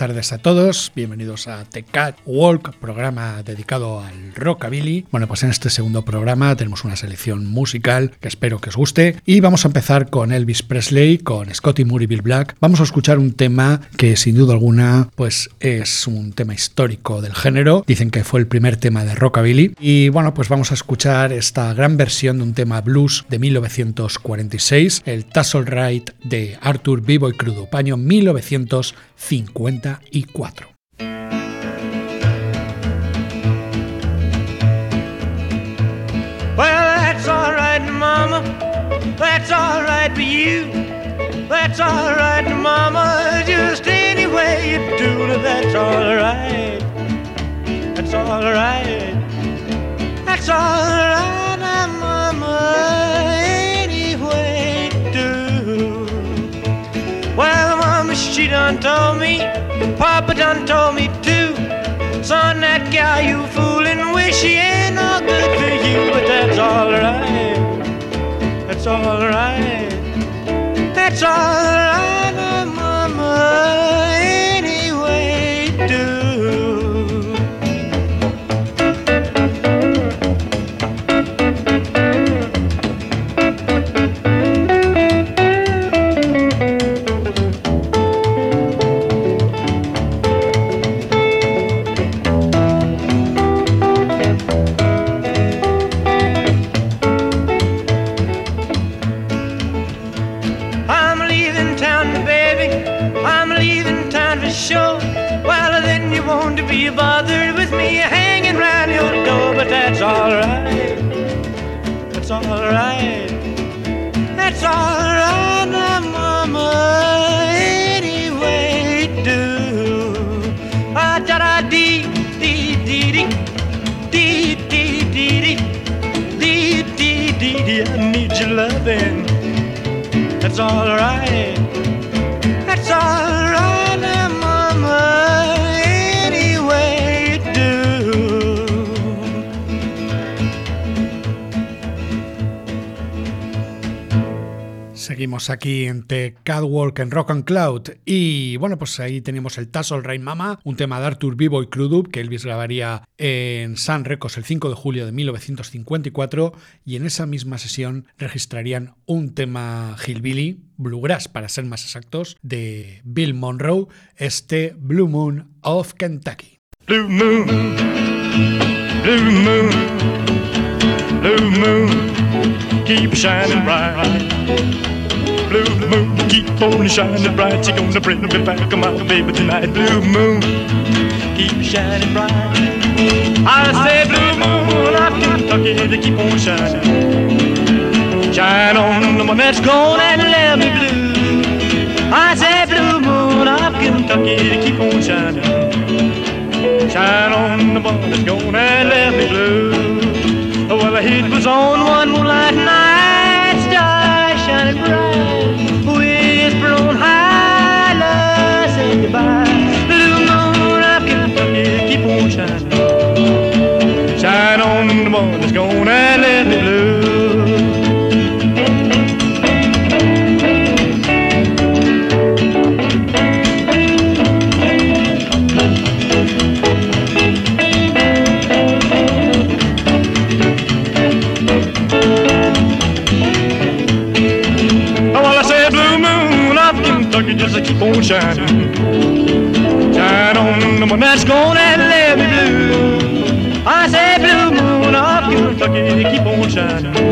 Tardes a todos. Bienvenidos a The Cat Walk, programa dedicado al rockabilly. Bueno, pues en este segundo programa tenemos una selección musical que espero que os guste y vamos a empezar con Elvis Presley, con Scotty Moore y Bill Black. Vamos a escuchar un tema que sin duda alguna pues es un tema histórico del género. Dicen que fue el primer tema de rockabilly y bueno, pues vamos a escuchar esta gran versión de un tema blues de 1946, el Tassel Ride de Arthur Vivo y Crudo, año 1946. 1954. Well, that's all right, Mama. That's all right for you. That's all right, Mama. Just any way you do it, that's all right. That's all right. That's all right, Mama. She done told me. Papa done told me too. Son, that gal you fooling with, she ain't no good for you, but that's alright. That's alright. That's alright, Mama. Seguimos aquí en The Catwalk en Rock and Cloud y bueno pues ahí tenemos el Tassel Rain Mama, un tema de Arthur Vivo y Crudup que Elvis grabaría en Sun Records el 5 de julio de 1954 y en esa misma sesión registrarían un tema Hillbilly, Bluegrass para ser más exactos, de Bill Monroe, este Blue Moon of Kentucky. Blue moon, keep on shining bright. You're gonna bring me back, my baby, tonight. Blue moon, keep shining bright. I say, blue moon of Kentucky, to keep on shining. Shine on the one that's gone and let me blue. I say, blue moon of Kentucky, to keep on shining. Shine on the one that's gone and left me blue. Well, the heat was on one moonlight night, let me well, I said blue moon of Kentucky just to keep on shining. Shine on the one that's gonna keep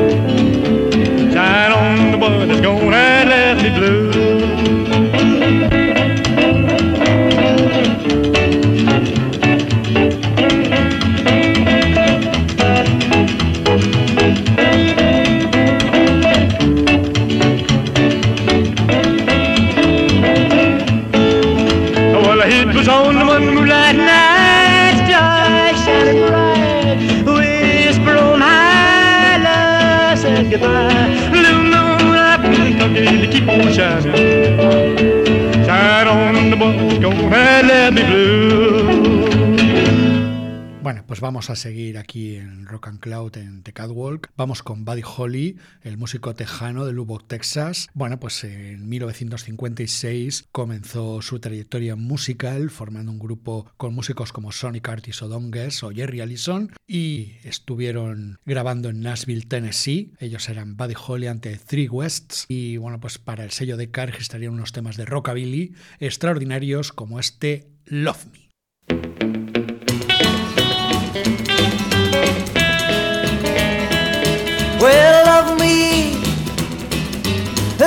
vamos a seguir aquí en Rock and Cloud en The Catwalk. Vamos con Buddy Holly, el músico tejano de Lubbock, Texas. Bueno, pues en 1956 comenzó su trayectoria musical formando un grupo con músicos como Sonny Curtis o Donges o Jerry Allison y estuvieron grabando en Nashville, Tennessee. Ellos eran Buddy Holly ante Three Wests y bueno, pues para el sello de Car registrarían unos temas de rockabilly extraordinarios como este Love Me.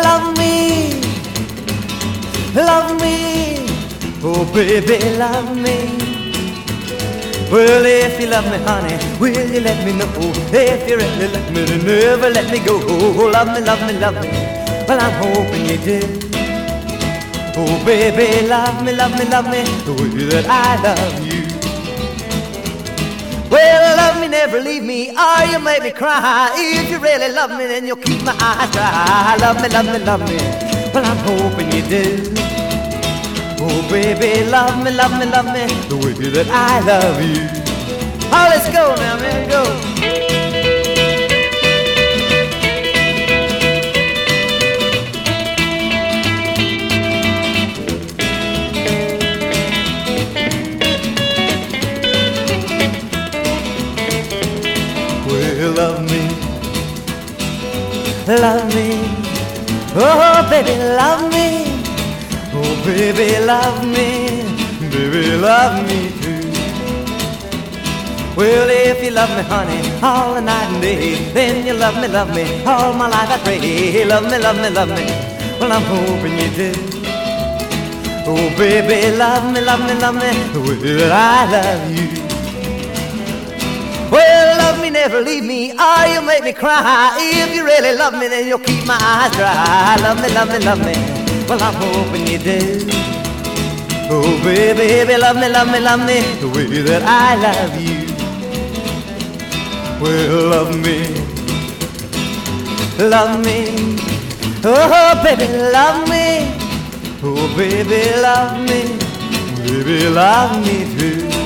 Love me, love me, oh baby, love me. Well, if you love me, honey, will you let me know? If you really love me, then never let me go. Oh, love me, love me, love me. Well, I'm hoping you do. Oh, baby, love me, love me, love me, the way that I love you. Well, love me, never leave me, or you make me cry. If you really love me, then you'll keep my eyes dry. Love me, love me, love me. Well, I'm hoping you do. Oh, baby, love me, love me, love me, the way that I love you. Oh, let's go now, man, go. Love me, oh baby, love me, oh baby, love me, baby, love me too. Well, if you love me, honey, all the night and day, then you love me, love me, all my life I pray. Love me, love me, love me, well, I'm hoping you do. Oh, baby, love me, love me, love me, that I love you. Never leave me, oh, or you'll make me cry. If you really love me, then you'll keep my eyes dry. Love me, love me, love me, well, I'm hoping you do. Oh, baby, baby, love me, love me, love me, the way that I love you. Well, love me, love me, oh, baby, love me. Oh, baby, love me, baby, love me too.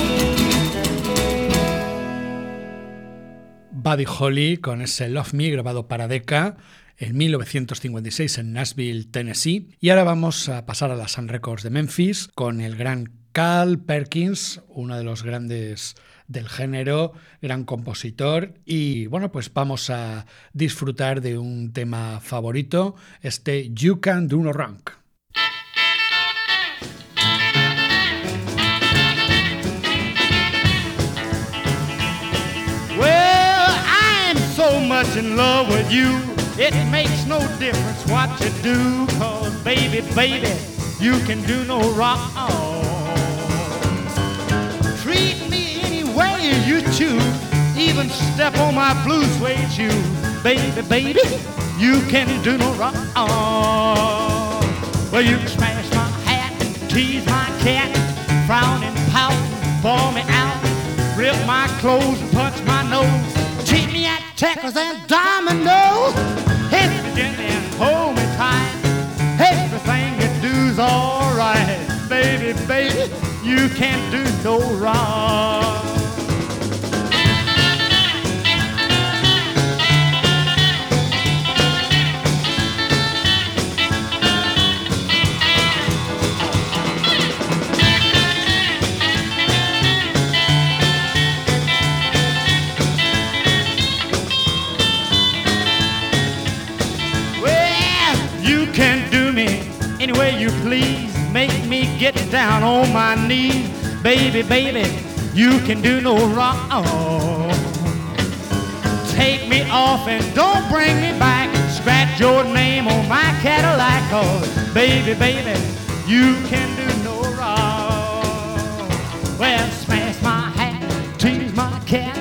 Buddy Holly con ese Love Me grabado para Decca en 1956 en Nashville, Tennessee. Y ahora vamos a pasar a la Sun Records de Memphis con el gran Carl Perkins, uno de los grandes del género, gran compositor. Y bueno, pues vamos a disfrutar de un tema favorito, este You Can Do No Wrong. Much in love with you. It makes no difference what you do, cause baby, baby, you can do no wrong. Treat me any way you choose, even step on my blue suede shoes. Baby, baby, you can do no wrong. Well, you can smash my hat, and tease my cat, frown and pout, ball me out, rip my clothes and punch my nose, cheat me checkers and dominoes, hit me gently and hold me tight. Everything you do's alright, baby, baby, you can't do no wrong. Way you please. make me get down on my knees. Baby, baby, you can do no wrong. Take me off and don't bring me back. Scratch your name on my Cadillac, cause baby, baby, you can do no wrong. Well, smash my hat, tease my cat,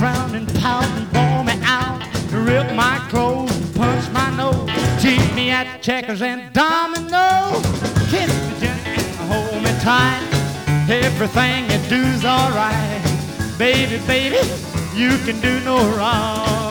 frown and pout and ball me out, rip my clothes, punch my nose, cheat me at checkers and dominoes, kiss me and hold me tight. Everything you do's alright, baby, baby. You can do no wrong.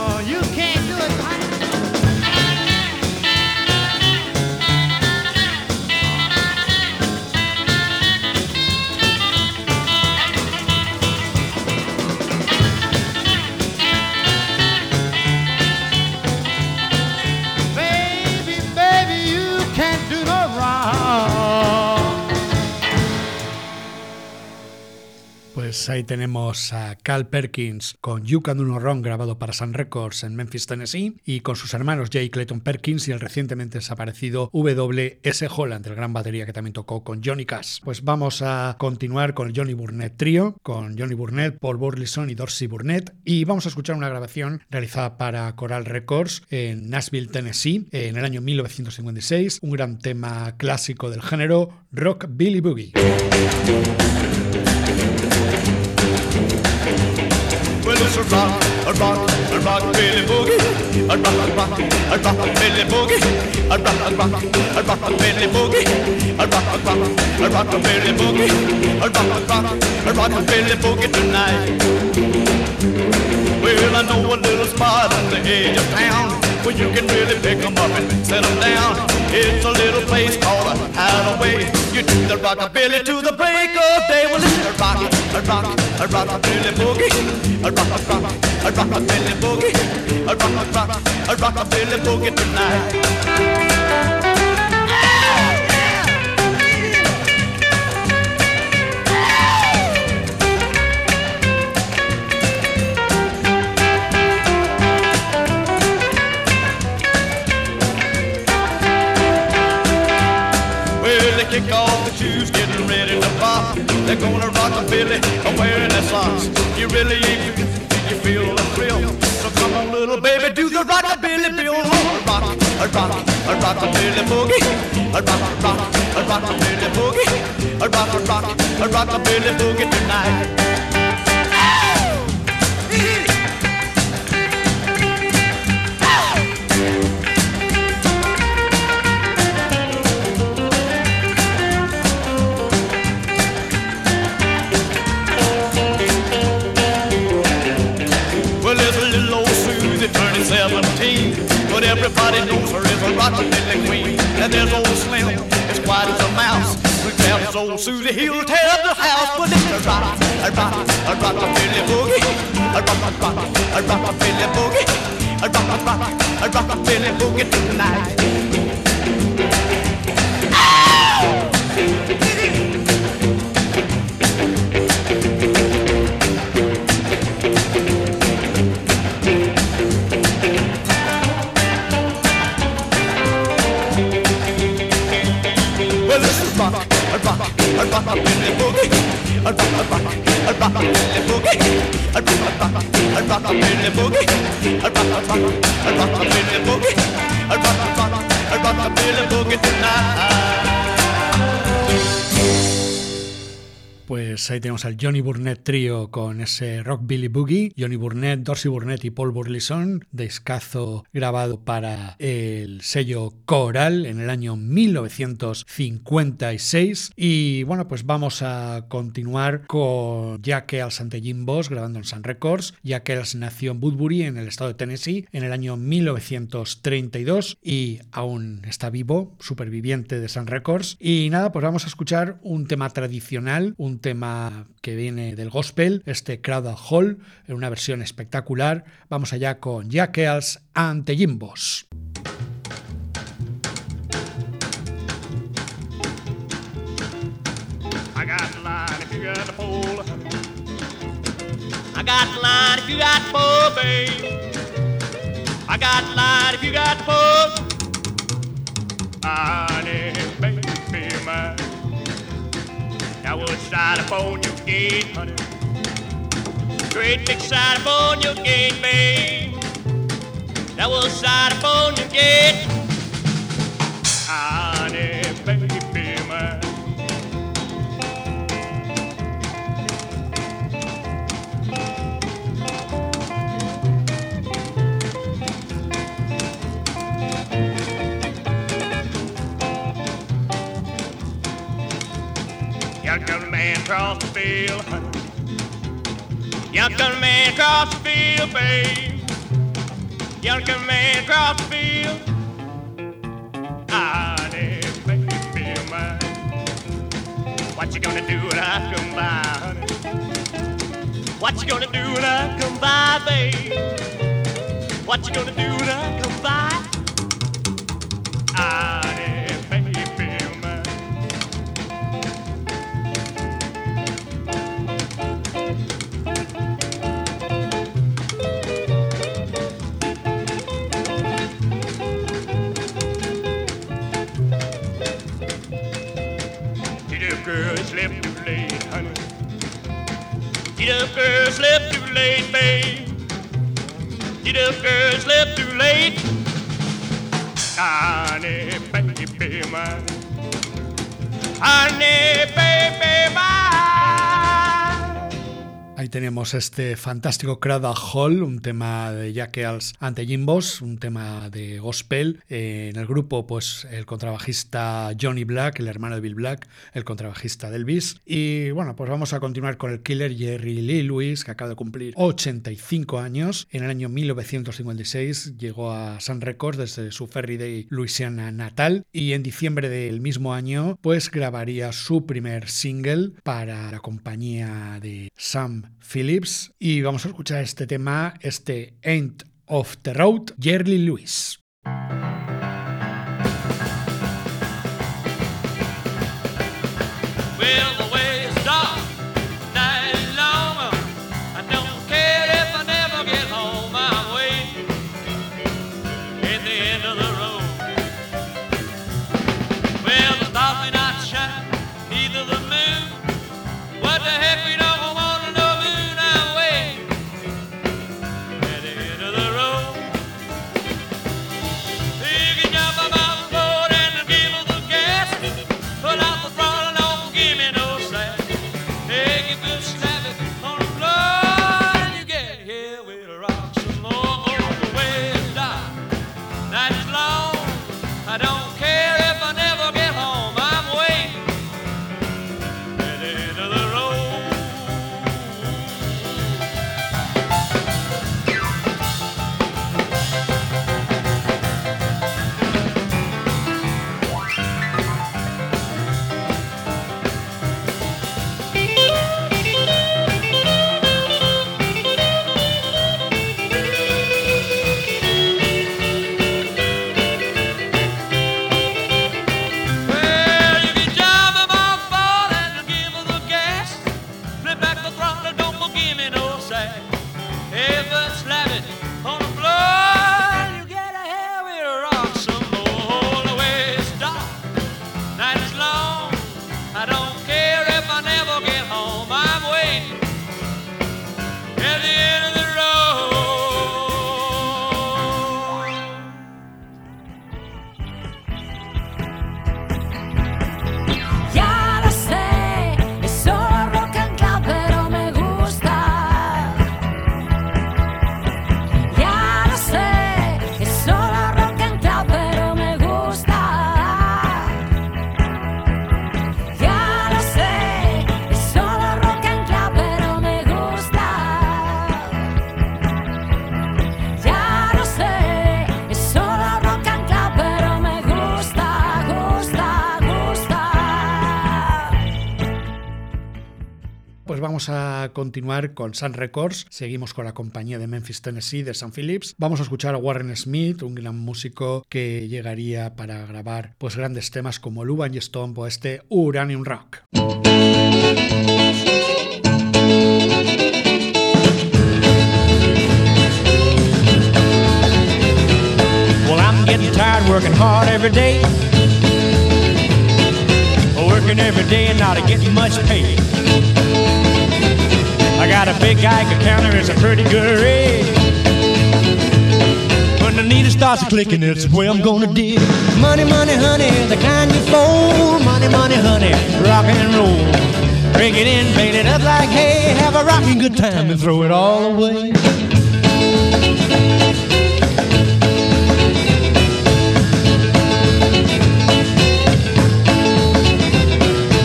Pues ahí tenemos a Cal Perkins con You Can Do No Wrong grabado para Sun Records en Memphis, Tennessee y con sus hermanos Jay Clayton Perkins y el recientemente desaparecido W.S. Holland, el gran batería que también tocó con Johnny Cash. Pues vamos a continuar con el Johnny Burnett Trio, con Johnny Burnett, Paul Burleson y Dorsey Burnett y vamos a escuchar una grabación realizada para Coral Records en Nashville, Tennessee en el año 1956, un gran tema clásico del género Rock Billy Boogie. Well, it's a rock, a rock, a rock, Billy Boogie. A rock, a rock, a rock, Billy Boogie. A rock, a rock, a rock, Billy Boogie. A rock, a rock, a rock, Billy Boogie. A rock, a rock, a rock, Billy Boogie tonight. Well, I know a little spot on the edge of town where you can really pick 'em up and set 'em down. It's a little place called a hideaway. You do the rockabilly to the break of day. Well, rock, a rock, a rockabilly boogie. A rock, a rock, a rockabilly boogie. A rock, a rock, a rockabilly boogie tonight. Well, they kick off the shoes, getting ready to pop. They're gonna rock a billy, wearing their socks. You really ain't you feel the thrill? So come on, little baby, do the bill. A rock, a rock, a rockabilly boogie. Rock, a rock, a rockabilly boogie. Rock, a rock, a rockabilly boogie tonight. Everybody knows her as a rockabilly queen. And there's old Slim, as quiet as a mouse. We tells old Susie he'll tear up the house. But it's a rock, a rock, a rockabilly boogie. A rock, a rock, a rockabilly boogie. A rock, a rock, a rockabilly boogie tonight. Pues ahí tenemos al Johnny Burnett Trio con ese Rock Billy Boogie. Johnny Burnett, Dorsey Burnett y Paul Burleson, discazo grabado para el sello Coral en el año 1956. Y bueno, pues vamos a continuar con Jack Ells ante Jim Boss grabando en Sun Records. Jack Ells nació en Woodbury, en el estado de Tennessee, en el año 1932 y aún está vivo, superviviente de Sun Records. Y nada, pues vamos a escuchar un tema tradicional, un tema que viene del gospel, este Crowded Hall, en una versión espectacular. Vamos allá con Jack Ells ante Jim Boss. I got the line if you got the pole. I got the line if you got the pull, babe. I got the line if you got the pull. Honey, baby, mine. That was upon your gate, honey. Great big side upon your gate, babe. That was side upon your man across the field, honey. Young gun man across the field, babe. Young gun man across the field. Ah, honey, baby, mine. What you gonna do when I come by, honey? What you gonna do when I come by, babe? What you gonna do when I come by? Honey, too late, babe. Get up, girl, it's left too late. Honey, baby, mine. Honey, Ahí este fantástico Cradle Hall, un tema de Jack ante Jimbos, un tema de gospel. Eh, en el grupo, pues el contrabajista Johnny Black, el hermano de Bill Black, el contrabajista de Elvis. Y bueno, pues vamos a continuar con el killer Jerry Lee Lewis, que acaba de cumplir 85 años. En el año 1956 llegó a Sun Records desde su Ferry Day, Louisiana natal. Y en diciembre del mismo año, pues grabaría su primer single para la compañía de Sam Phillips y vamos a escuchar este tema, este End of the Road, Jerry Lewis. Continuar con Sun Records, seguimos con la compañía de Memphis, Tennessee, de Sun Phillips. Vamos a escuchar a Warren Smith, un gran músico que llegaría para grabar pues grandes temas como Luban y Stomp o este Uranium Rock. Getting tired working hard every day. Working every day and not getting much pay. I got a big Geiger counter, it's a pretty good rate. When the needle starts clicking, it's the way I'm gonna dig. Money, money, honey, the kind you fold. Money, money, honey, rock and roll. Break it in, paint it up like hay. Have a rocking good time and throw it all away.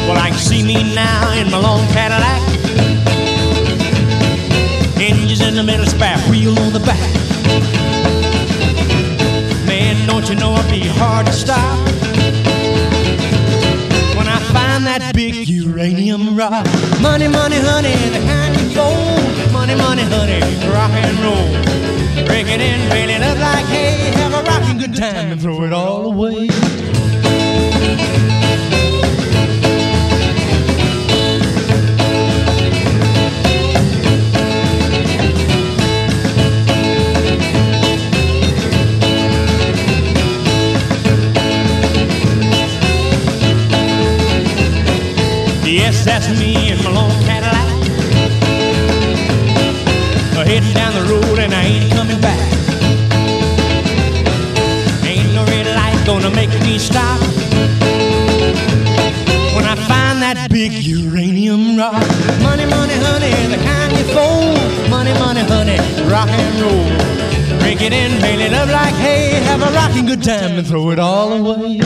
Well, I can see me now in my long Cadillac. The middle, spare wheel on the back. Man, don't you know it'd be hard to stop when I find that big uranium rock. Money, money, honey, the kind you fold. Money, money, honey, rock and roll. Break it in, it up like hay. Have a rocking good time and throw it all away. That's me in my long Cadillac. Heading down the road and I ain't coming back. Ain't no red light gonna make me stop. When I find that big uranium rock. Money, money, honey, the kind you fold. Money, money, honey, rock and roll. Break it in, bail it up like hay. Have a rocking good time and throw it all away.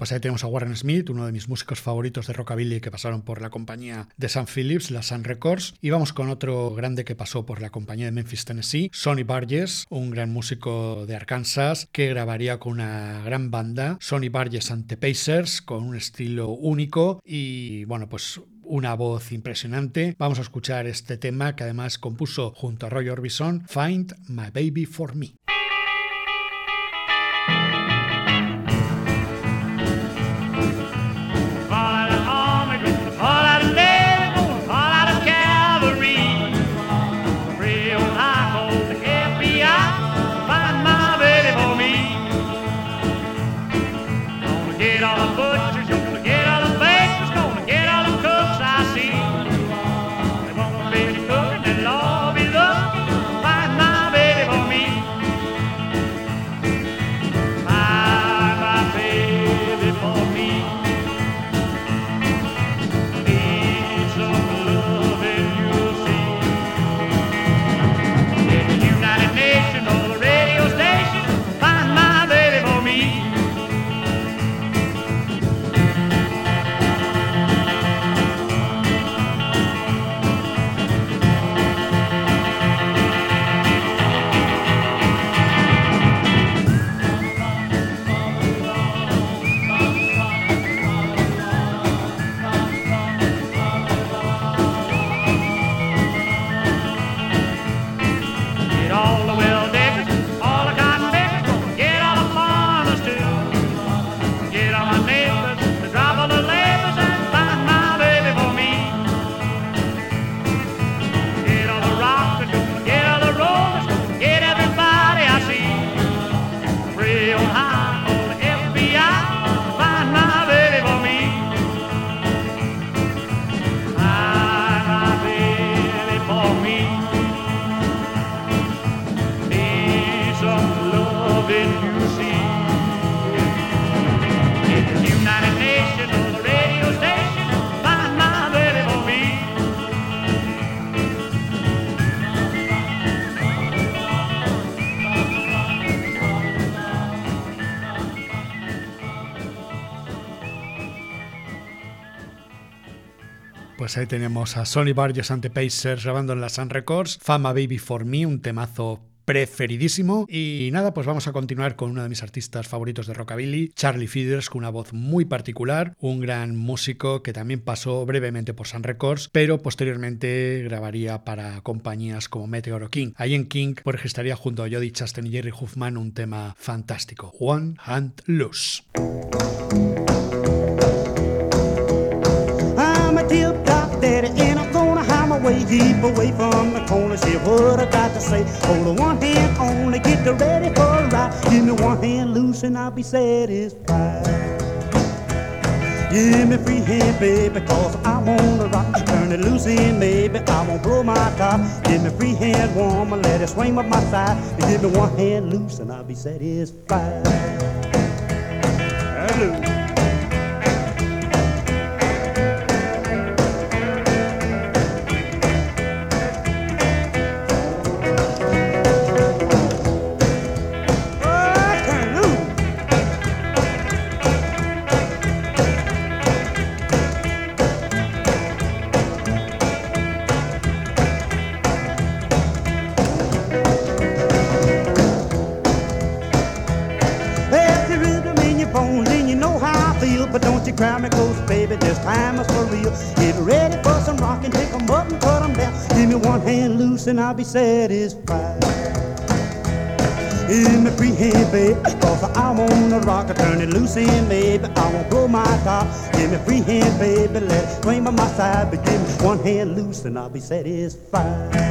Pues ahí tenemos a Warren Smith, uno de mis músicos favoritos de rockabilly que pasaron por la compañía de Sam Phillips, la Sun Records. Y vamos con otro grande que pasó por la compañía de Memphis, Tennessee, Sonny Barges, un gran músico de Arkansas que grabaría con una gran banda, Sonny Barges ante Pacers, con un estilo único y, bueno, pues una voz impresionante. Vamos a escuchar este tema que además compuso junto a Roy Orbison, Find My Baby for Me. Pues ahí tenemos a Sonny Barges ante Pacers grabando en la Sun Records, Fama Baby for Me, un temazo preferidísimo. Y nada, pues vamos a continuar con uno de mis artistas favoritos de rockabilly, Charlie Feeders, con una voz muy particular, un gran músico que también pasó brevemente por Sun Records, pero posteriormente grabaría para compañías como Meteor o King. Ahí en King pues registraría junto a Jody Chastain y Jerry Huffman un tema fantástico, One Hand Loose. Away keep away from the corner. See what I got to say. Hold on one hand only, get ready for a ride. Give me one hand loose and I'll be satisfied. Give me free hand, baby, cause I wanna rock. Turn it loose in, baby, I won't blow my top. Give me free hand, woman, let it swing by my side. Give me one hand loose and I'll be satisfied. Hallelujah. I'll be satisfied. Give me free hand, baby, cause I wanna rock. Turn it loose in, baby, I won't blow my top. Give me free hand, baby, let it swing by my side. But give me one hand loose and I'll be. Satisfied.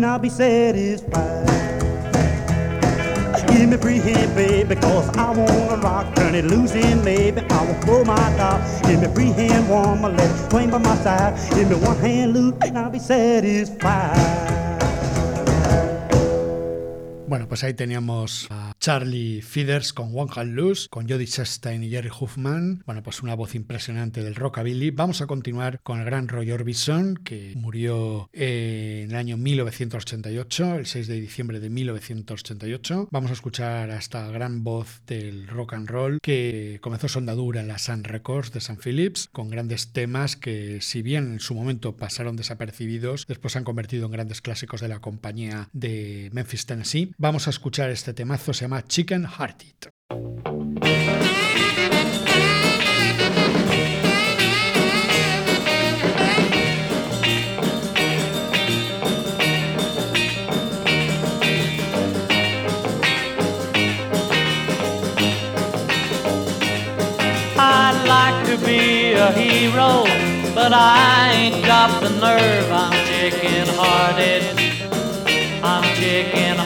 And I'll be satisfied. Give me free hand, baby, cause I wanna rock. Turn it loose in, baby, I won't blow my top. Give me free hand, woman, let it swing by my side. Give me one hand loose, and I'll be satisfied. Bueno, pues ahí teníamos a Charlie Feeders con One Hand Loose, con Jody Chastain y Jerry Huffman. Bueno, pues una voz impresionante del rockabilly. Vamos a continuar con el gran Roy Orbison, que murió en el año 1988, el 6 de diciembre de 1988. Vamos a escuchar a esta gran voz del rock and roll que comenzó su andadura en la Sun Records de San Phillips, con grandes temas que, si bien en su momento pasaron desapercibidos, después se han convertido en grandes clásicos de la compañía de Memphis, Tennessee. Vamos a escuchar este temazo, llama Chicken Hearted. I'd like to be a hero, but I ain't got the nerve. I'm chicken hearted. I'm chicken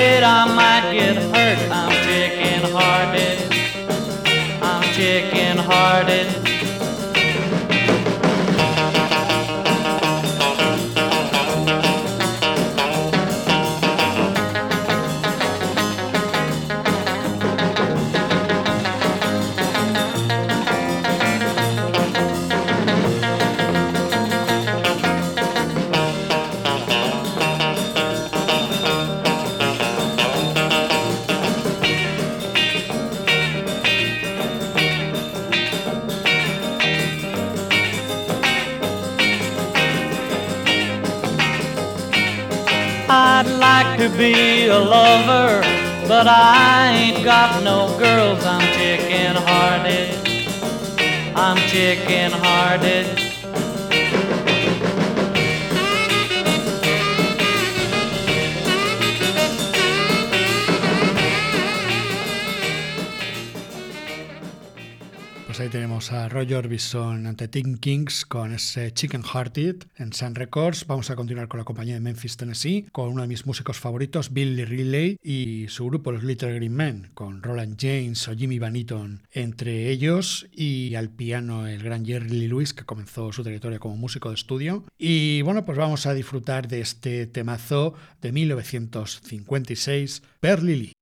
I but I ain't got no girls. I'm chicken hearted. I'm chicken hearted. Ahí tenemos a Roger Orbison ante Teen Kings con ese Chicken Hearted en Sun Records. Vamos a continuar con la compañía de Memphis, Tennessee, con uno de mis músicos favoritos, Billy Riley, y su grupo Los Little Green Men, con Roland James o Jimmy Van Eaton entre ellos, y al piano el gran Jerry Lee Lewis, que comenzó su trayectoria como músico de estudio. Y bueno, pues vamos a disfrutar de este temazo de 1956, Perly.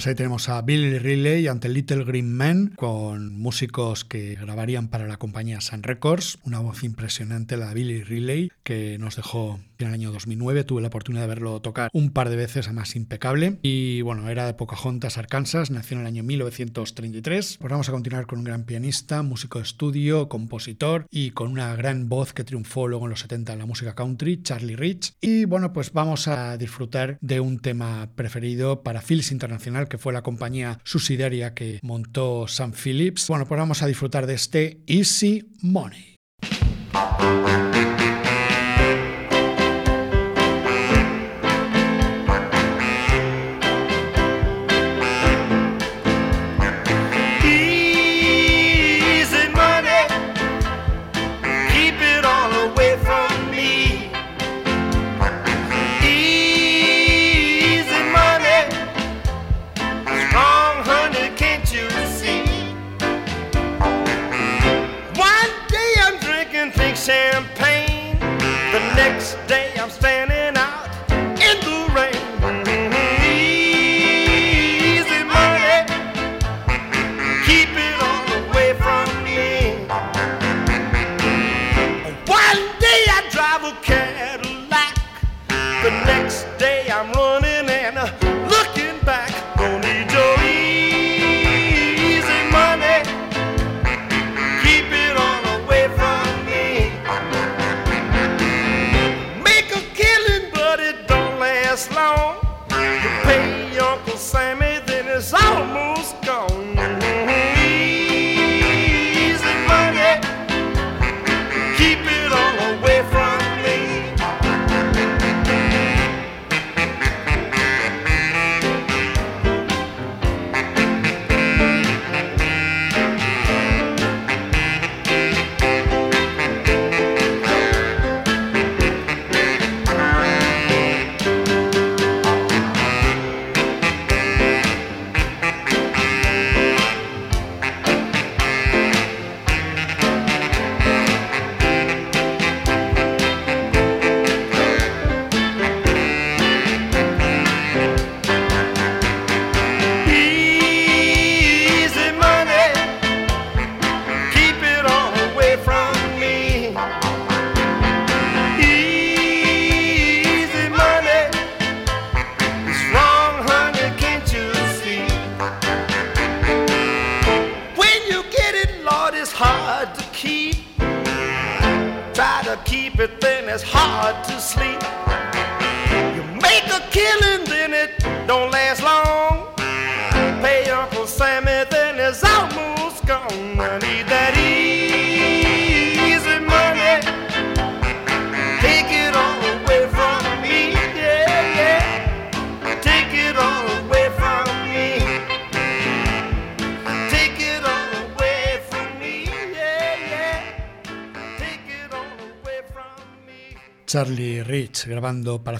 Pues ahí tenemos a Billy Riley ante Little Green Men con músicos que grabarían para la compañía Sun Records. Una voz impresionante la de Billy Riley que nos dejó en el año 2009. Tuve la oportunidad de verlo tocar un par de veces, además impecable. Y bueno, era de Pocahontas, Arkansas. Nació en el año 1933. Pues vamos a continuar con un gran pianista, músico de estudio, compositor y con una gran voz que triunfó luego en los 70 en la música country, Charlie Rich. Y bueno, pues vamos a disfrutar de un tema preferido para Philips Internacional, que fue la compañía subsidiaria que montó Sam Phillips. Bueno, pues vamos a disfrutar de este Easy Money.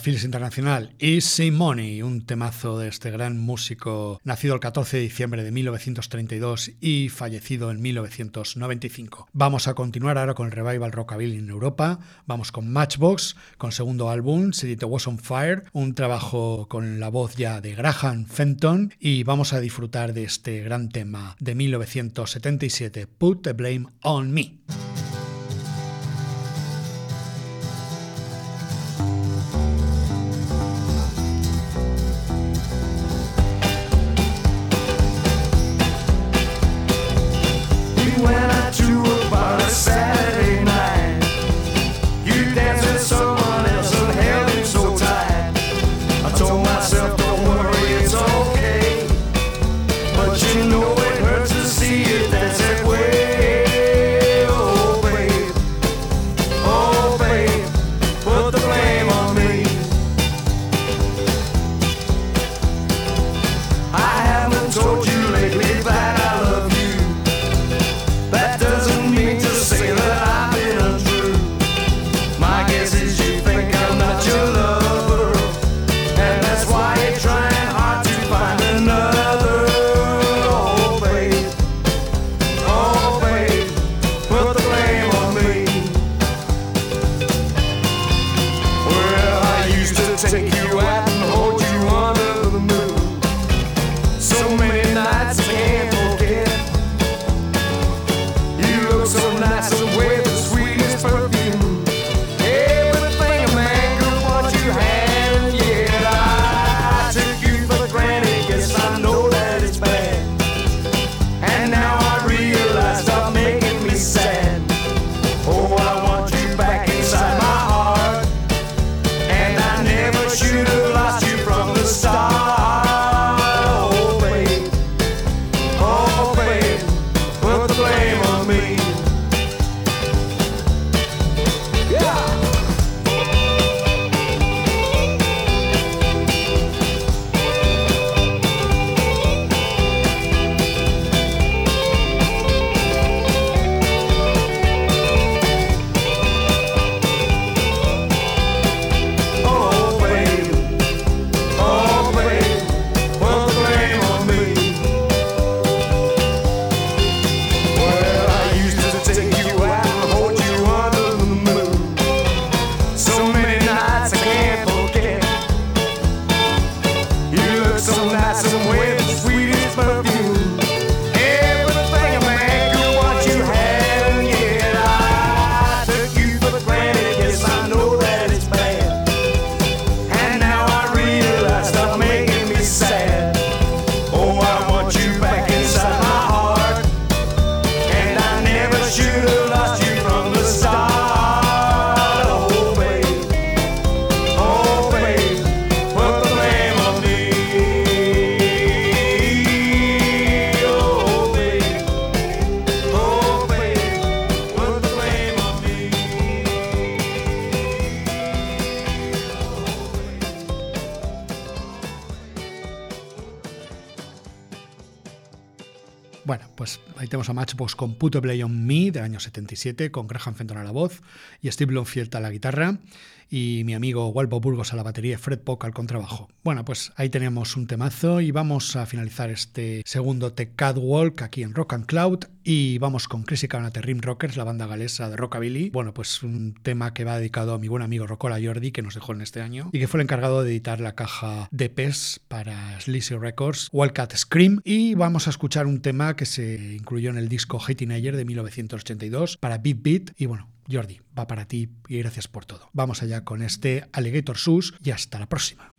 Philips Internacional Easy Money, un temazo de este gran músico nacido el 14 de diciembre de 1932 y fallecido en 1995. Vamos a continuar ahora con el revival rockabilly en Europa. Vamos con Matchbox, con segundo álbum, City It Was on Fire, un trabajo con la voz ya de Graham Fenton y vamos a disfrutar de este gran tema de 1977, Put the Blame on Me. A Matchbox con Puto Play on Me del año 77, con Graham Fenton a la voz y Steve Blomfield a la guitarra y mi amigo Walpo Burgos a la batería Fred Pock al contrabajo. Bueno, pues ahí tenemos un temazo y vamos a finalizar este segundo Tech Catwalk aquí en Rock and Cloud y vamos con Crazy Canate Rim Rockers, la banda galesa de Rockabilly. Bueno, pues un tema que va dedicado a mi buen amigo Rocola Jordi que nos dejó en este año y que fue el encargado de editar la caja de PES para Sleazy Records, Wildcat Scream y vamos a escuchar un tema que se incluyó en el disco Hey Teenager de 1982 para Beat Beat y bueno, Jordi, va para ti y gracias por todo. Vamos allá con este Alligator Sus y hasta la próxima.